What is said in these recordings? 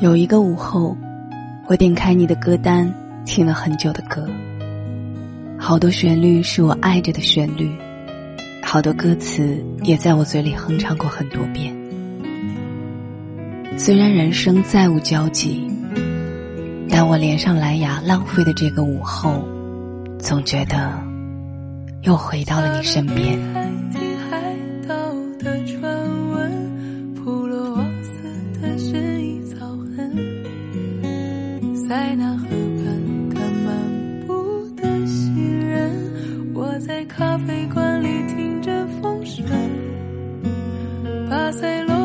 有一个午后，我点开你的歌单，听了很久的歌。好多旋律是我爱着的旋律，好多歌词也在我嘴里哼唱过很多遍。虽然人生再无交集，但我连上蓝牙浪费的这个午后，总觉得又回到了你身边。Barcelona.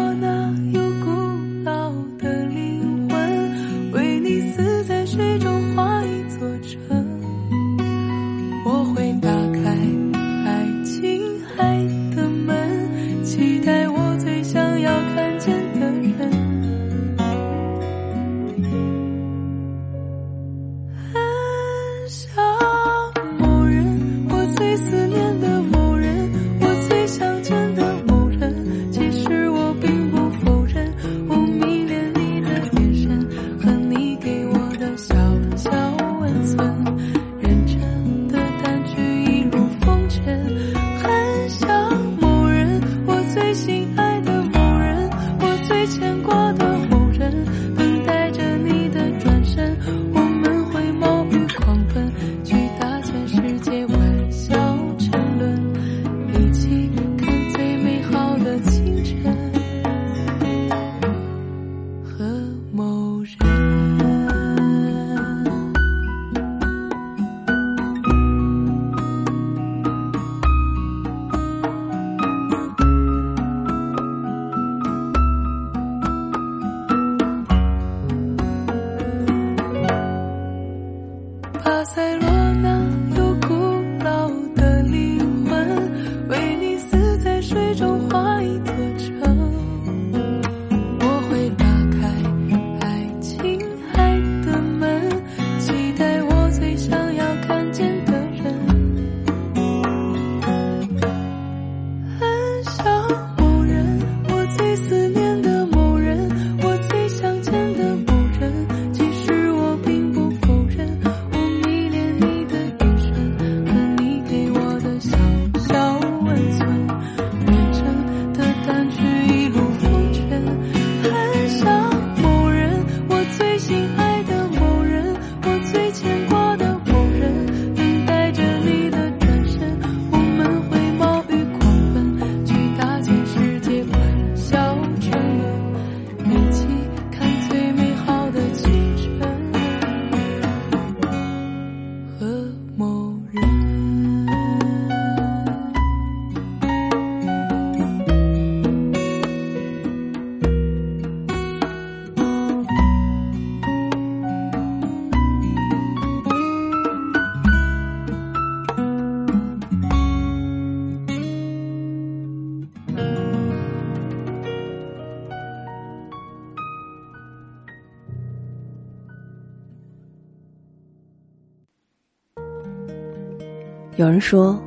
有人说，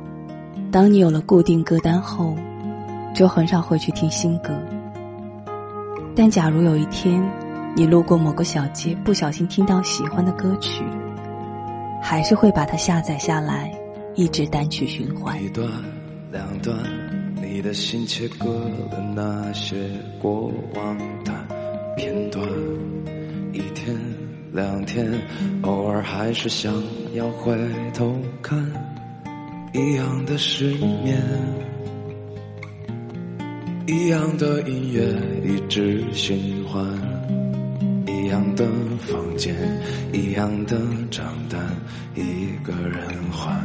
当你有了固定歌单后，就很少会去听新歌。但假如有一天，你路过某个小街，不小心听到喜欢的歌曲，还是会把它下载下来，一直单曲循环。一段两段，你的心切割了那些过往的片段。一天两天，偶尔还是想要回头看。一样的失眠，一样的音乐一直循环，一样的房间，一样的账单，一个人还。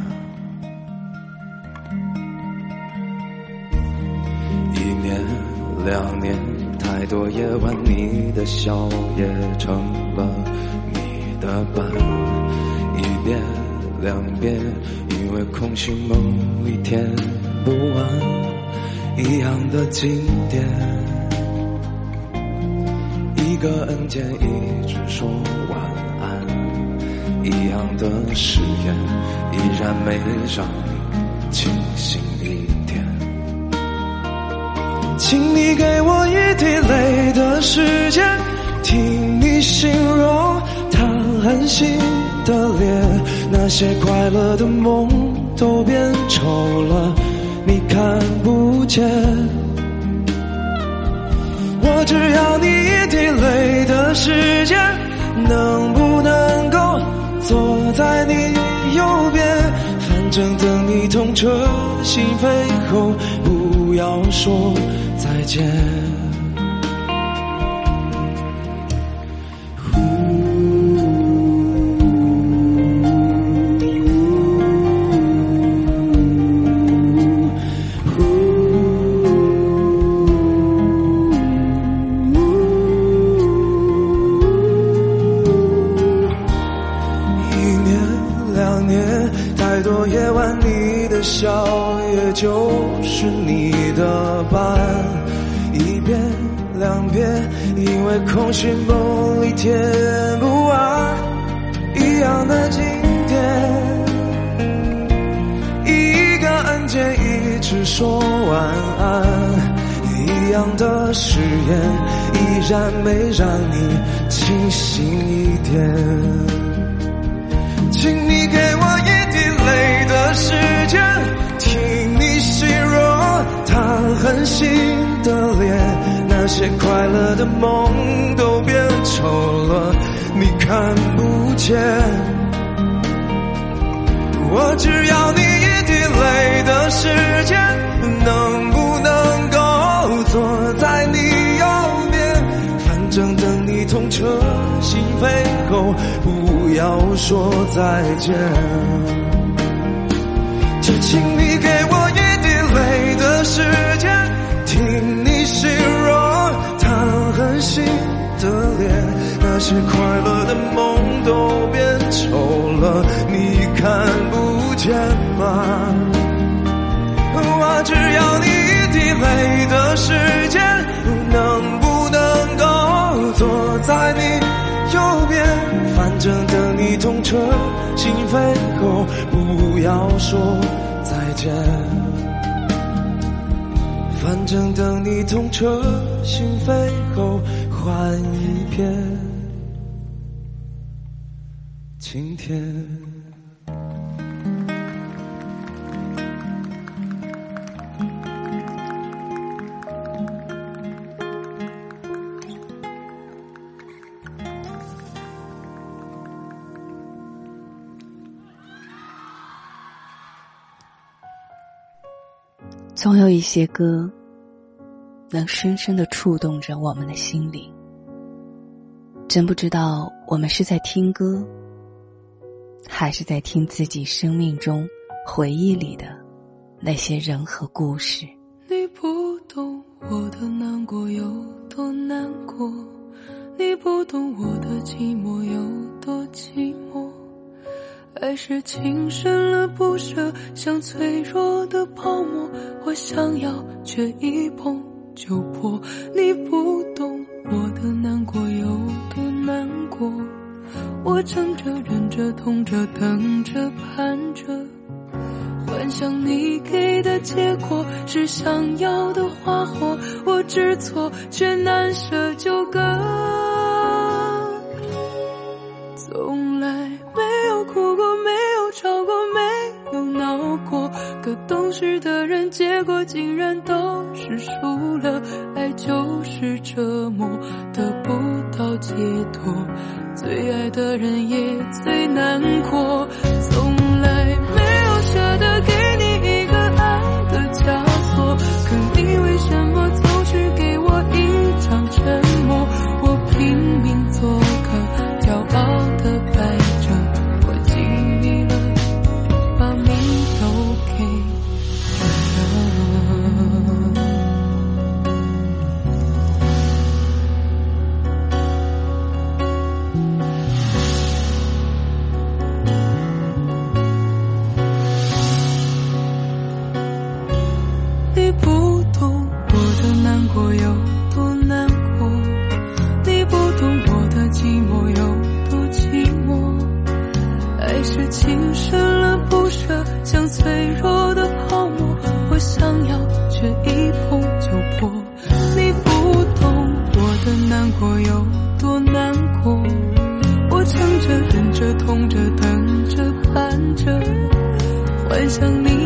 一年两年，太多夜晚，你的笑也成了你的伴。一遍两边。因为空虚，梦里填不完，一样的经典，一个按键一直说晚安，一样的誓言，依然没让你清醒一点。请你给我一滴泪的时间，听你形容。的脸，那些快乐的梦都变丑了，你看不见。我只要你一滴泪的时间，能不能够坐在你右边？反正等你痛彻心扉后，不要说再见。一遍两遍，因为空虚梦里填不完一样的经典，一个按键一直说晚安，一样的誓言依然没让你清醒一点，请你给狠心的脸，那些快乐的梦都变丑了，你看不见。我只要你一滴泪的时间，能不能够坐在你右边？反正等你痛彻心扉后，不要说再见。就请你时间。听你形容他狠心的脸，那些快乐的梦都变丑了，你看不见吗？我只要你一滴泪的时间，能不能够坐在你右边？反正等你痛彻心扉后，不要说再见。反正等你痛彻心扉后，换一片晴天。总有一些歌，能深深的触动着我们的心灵。真不知道我们是在听歌，还是在听自己生命中回忆里的那些人和故事。你不懂我的难过有多难过，你不懂我的寂寞有多寂寞。爱是情深了不舍，像脆弱的泡沫，我想要却一碰就破。你不懂我的难过有多难过，我撑着忍着痛着等着盼着，幻想你给的结果是想要的花火，我知错却难舍纠葛。懂事的人，结果竟然都是输了。爱就是折磨，得不到解脱。最爱的人也最难过，我有多难过你不懂我的寂寞有多寂寞爱是情深了不舍像脆弱的泡沫我想要却一碰就破你不懂我的难过有多难过我撑着忍着痛着等着盼着幻想你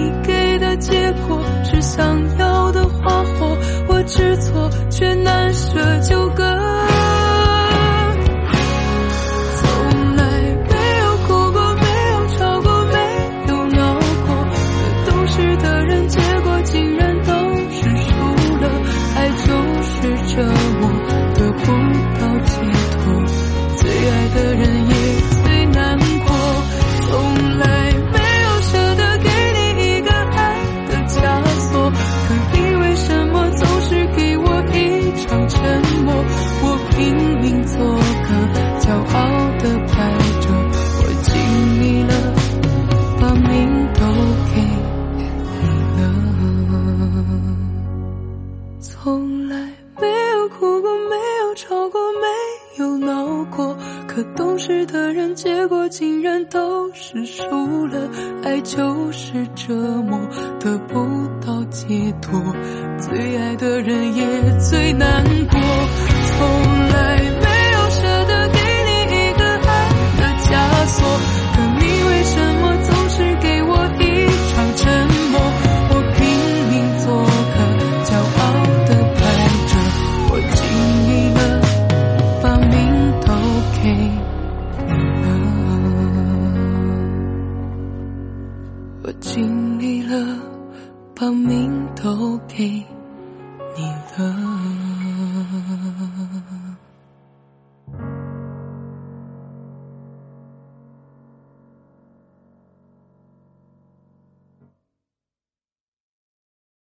最爱的人也最难过。从来没有舍得给你一个爱的枷锁，可你为什么总是给我一场沉默？我拼命做个骄傲的摆着，我尽力了，把命都给你了，我尽力了。把命都给你了。